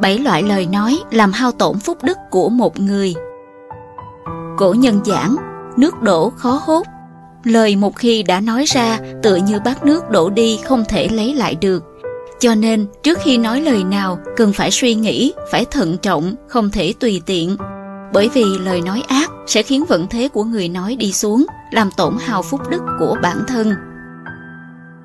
bảy loại lời nói làm hao tổn phúc đức của một người. Cổ nhân giảng, nước đổ khó hốt. Lời một khi đã nói ra tựa như bát nước đổ đi không thể lấy lại được. Cho nên trước khi nói lời nào cần phải suy nghĩ, phải thận trọng, không thể tùy tiện. Bởi vì lời nói ác sẽ khiến vận thế của người nói đi xuống, làm tổn hào phúc đức của bản thân.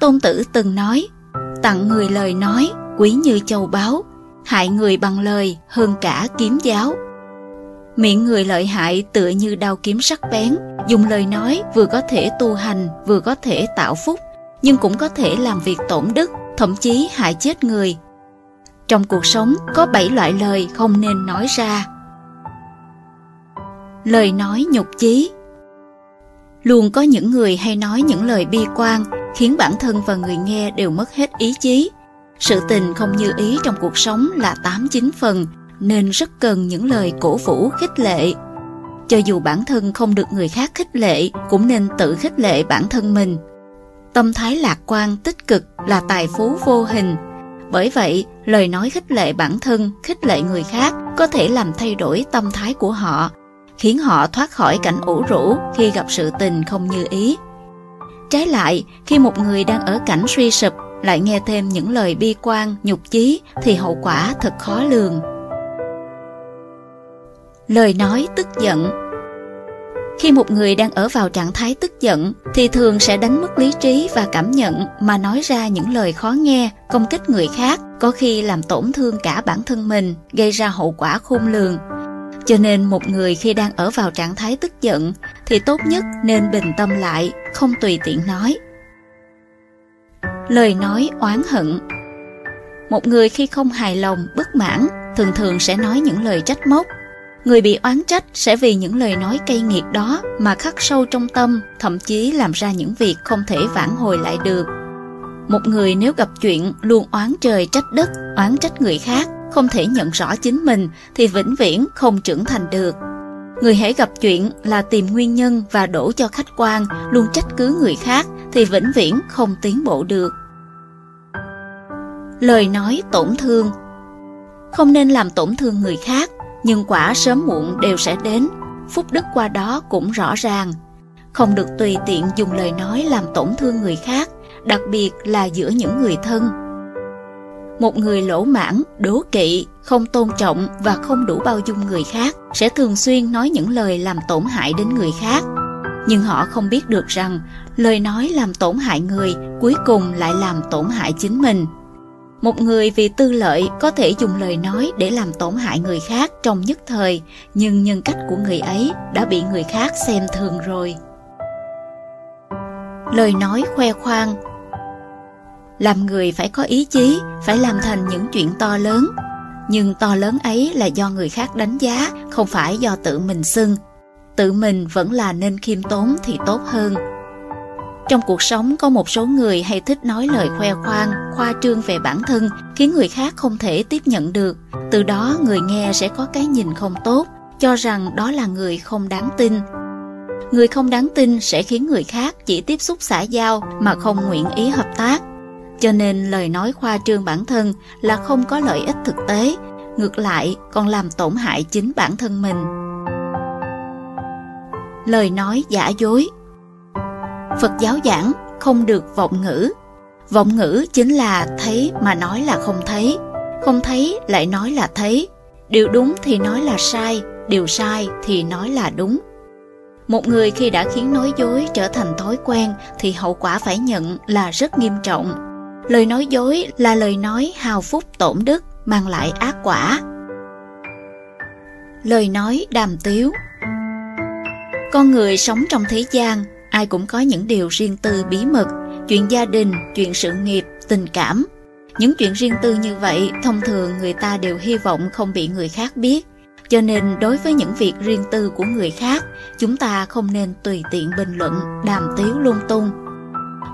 Tôn Tử từng nói, tặng người lời nói, quý như châu báu, hại người bằng lời hơn cả kiếm giáo. Miệng người lợi hại tựa như đao kiếm sắc bén, dùng lời nói vừa có thể tu hành, vừa có thể tạo phúc, nhưng cũng có thể làm việc tổn đức, thậm chí hại chết người. Trong cuộc sống có bảy loại lời không nên nói ra. Lời nói nhục chí Luôn có những người hay nói những lời bi quan, khiến bản thân và người nghe đều mất hết ý chí. Sự tình không như ý trong cuộc sống là 8-9 phần, nên rất cần những lời cổ vũ khích lệ. Cho dù bản thân không được người khác khích lệ, cũng nên tự khích lệ bản thân mình. Tâm thái lạc quan, tích cực là tài phú vô hình. Bởi vậy, lời nói khích lệ bản thân, khích lệ người khác có thể làm thay đổi tâm thái của họ, khiến họ thoát khỏi cảnh ủ rũ khi gặp sự tình không như ý. Trái lại, khi một người đang ở cảnh suy sụp lại nghe thêm những lời bi quan, nhục chí thì hậu quả thật khó lường. Lời nói tức giận Khi một người đang ở vào trạng thái tức giận thì thường sẽ đánh mất lý trí và cảm nhận mà nói ra những lời khó nghe, công kích người khác, có khi làm tổn thương cả bản thân mình, gây ra hậu quả khôn lường. Cho nên một người khi đang ở vào trạng thái tức giận thì tốt nhất nên bình tâm lại, không tùy tiện nói. Lời nói oán hận Một người khi không hài lòng, bất mãn thường thường sẽ nói những lời trách móc. Người bị oán trách sẽ vì những lời nói cay nghiệt đó mà khắc sâu trong tâm, thậm chí làm ra những việc không thể vãn hồi lại được. Một người nếu gặp chuyện luôn oán trời trách đất, oán trách người khác, không thể nhận rõ chính mình thì vĩnh viễn không trưởng thành được. Người hãy gặp chuyện là tìm nguyên nhân và đổ cho khách quan, luôn trách cứ người khác thì vĩnh viễn không tiến bộ được. Lời nói tổn thương Không nên làm tổn thương người khác, nhưng quả sớm muộn đều sẽ đến, phúc đức qua đó cũng rõ ràng. Không được tùy tiện dùng lời nói làm tổn thương người khác, đặc biệt là giữa những người thân một người lỗ mãn, đố kỵ, không tôn trọng và không đủ bao dung người khác sẽ thường xuyên nói những lời làm tổn hại đến người khác. Nhưng họ không biết được rằng lời nói làm tổn hại người cuối cùng lại làm tổn hại chính mình. Một người vì tư lợi có thể dùng lời nói để làm tổn hại người khác trong nhất thời, nhưng nhân cách của người ấy đã bị người khác xem thường rồi. Lời nói khoe khoang làm người phải có ý chí, phải làm thành những chuyện to lớn. Nhưng to lớn ấy là do người khác đánh giá, không phải do tự mình xưng. Tự mình vẫn là nên khiêm tốn thì tốt hơn. Trong cuộc sống có một số người hay thích nói lời khoe khoang, khoa trương về bản thân, khiến người khác không thể tiếp nhận được. Từ đó người nghe sẽ có cái nhìn không tốt, cho rằng đó là người không đáng tin. Người không đáng tin sẽ khiến người khác chỉ tiếp xúc xã giao mà không nguyện ý hợp tác cho nên lời nói khoa trương bản thân là không có lợi ích thực tế, ngược lại còn làm tổn hại chính bản thân mình. Lời nói giả dối Phật giáo giảng không được vọng ngữ. Vọng ngữ chính là thấy mà nói là không thấy, không thấy lại nói là thấy. Điều đúng thì nói là sai, điều sai thì nói là đúng. Một người khi đã khiến nói dối trở thành thói quen thì hậu quả phải nhận là rất nghiêm trọng Lời nói dối là lời nói hào phúc tổn đức, mang lại ác quả. Lời nói đàm tiếu con người sống trong thế gian, ai cũng có những điều riêng tư bí mật, chuyện gia đình, chuyện sự nghiệp, tình cảm. Những chuyện riêng tư như vậy, thông thường người ta đều hy vọng không bị người khác biết. Cho nên đối với những việc riêng tư của người khác, chúng ta không nên tùy tiện bình luận, đàm tiếu lung tung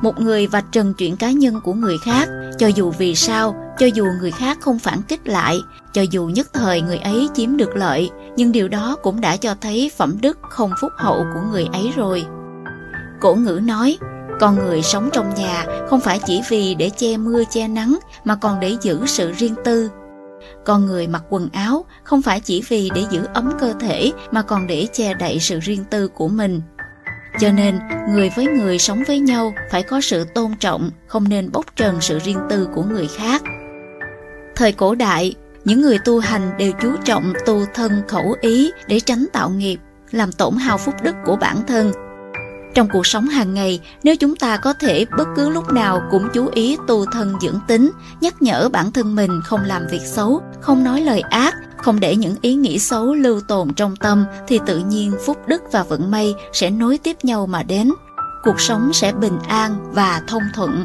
một người vạch trần chuyện cá nhân của người khác, cho dù vì sao, cho dù người khác không phản kích lại, cho dù nhất thời người ấy chiếm được lợi, nhưng điều đó cũng đã cho thấy phẩm đức không phúc hậu của người ấy rồi. Cổ ngữ nói, con người sống trong nhà không phải chỉ vì để che mưa che nắng mà còn để giữ sự riêng tư. con người mặc quần áo không phải chỉ vì để giữ ấm cơ thể mà còn để che đậy sự riêng tư của mình. Cho nên, người với người sống với nhau phải có sự tôn trọng, không nên bóc trần sự riêng tư của người khác. Thời cổ đại, những người tu hành đều chú trọng tu thân khẩu ý để tránh tạo nghiệp, làm tổn hao phúc đức của bản thân. Trong cuộc sống hàng ngày, nếu chúng ta có thể bất cứ lúc nào cũng chú ý tu thân dưỡng tính, nhắc nhở bản thân mình không làm việc xấu, không nói lời ác, không để những ý nghĩ xấu lưu tồn trong tâm thì tự nhiên phúc đức và vận may sẽ nối tiếp nhau mà đến. Cuộc sống sẽ bình an và thông thuận.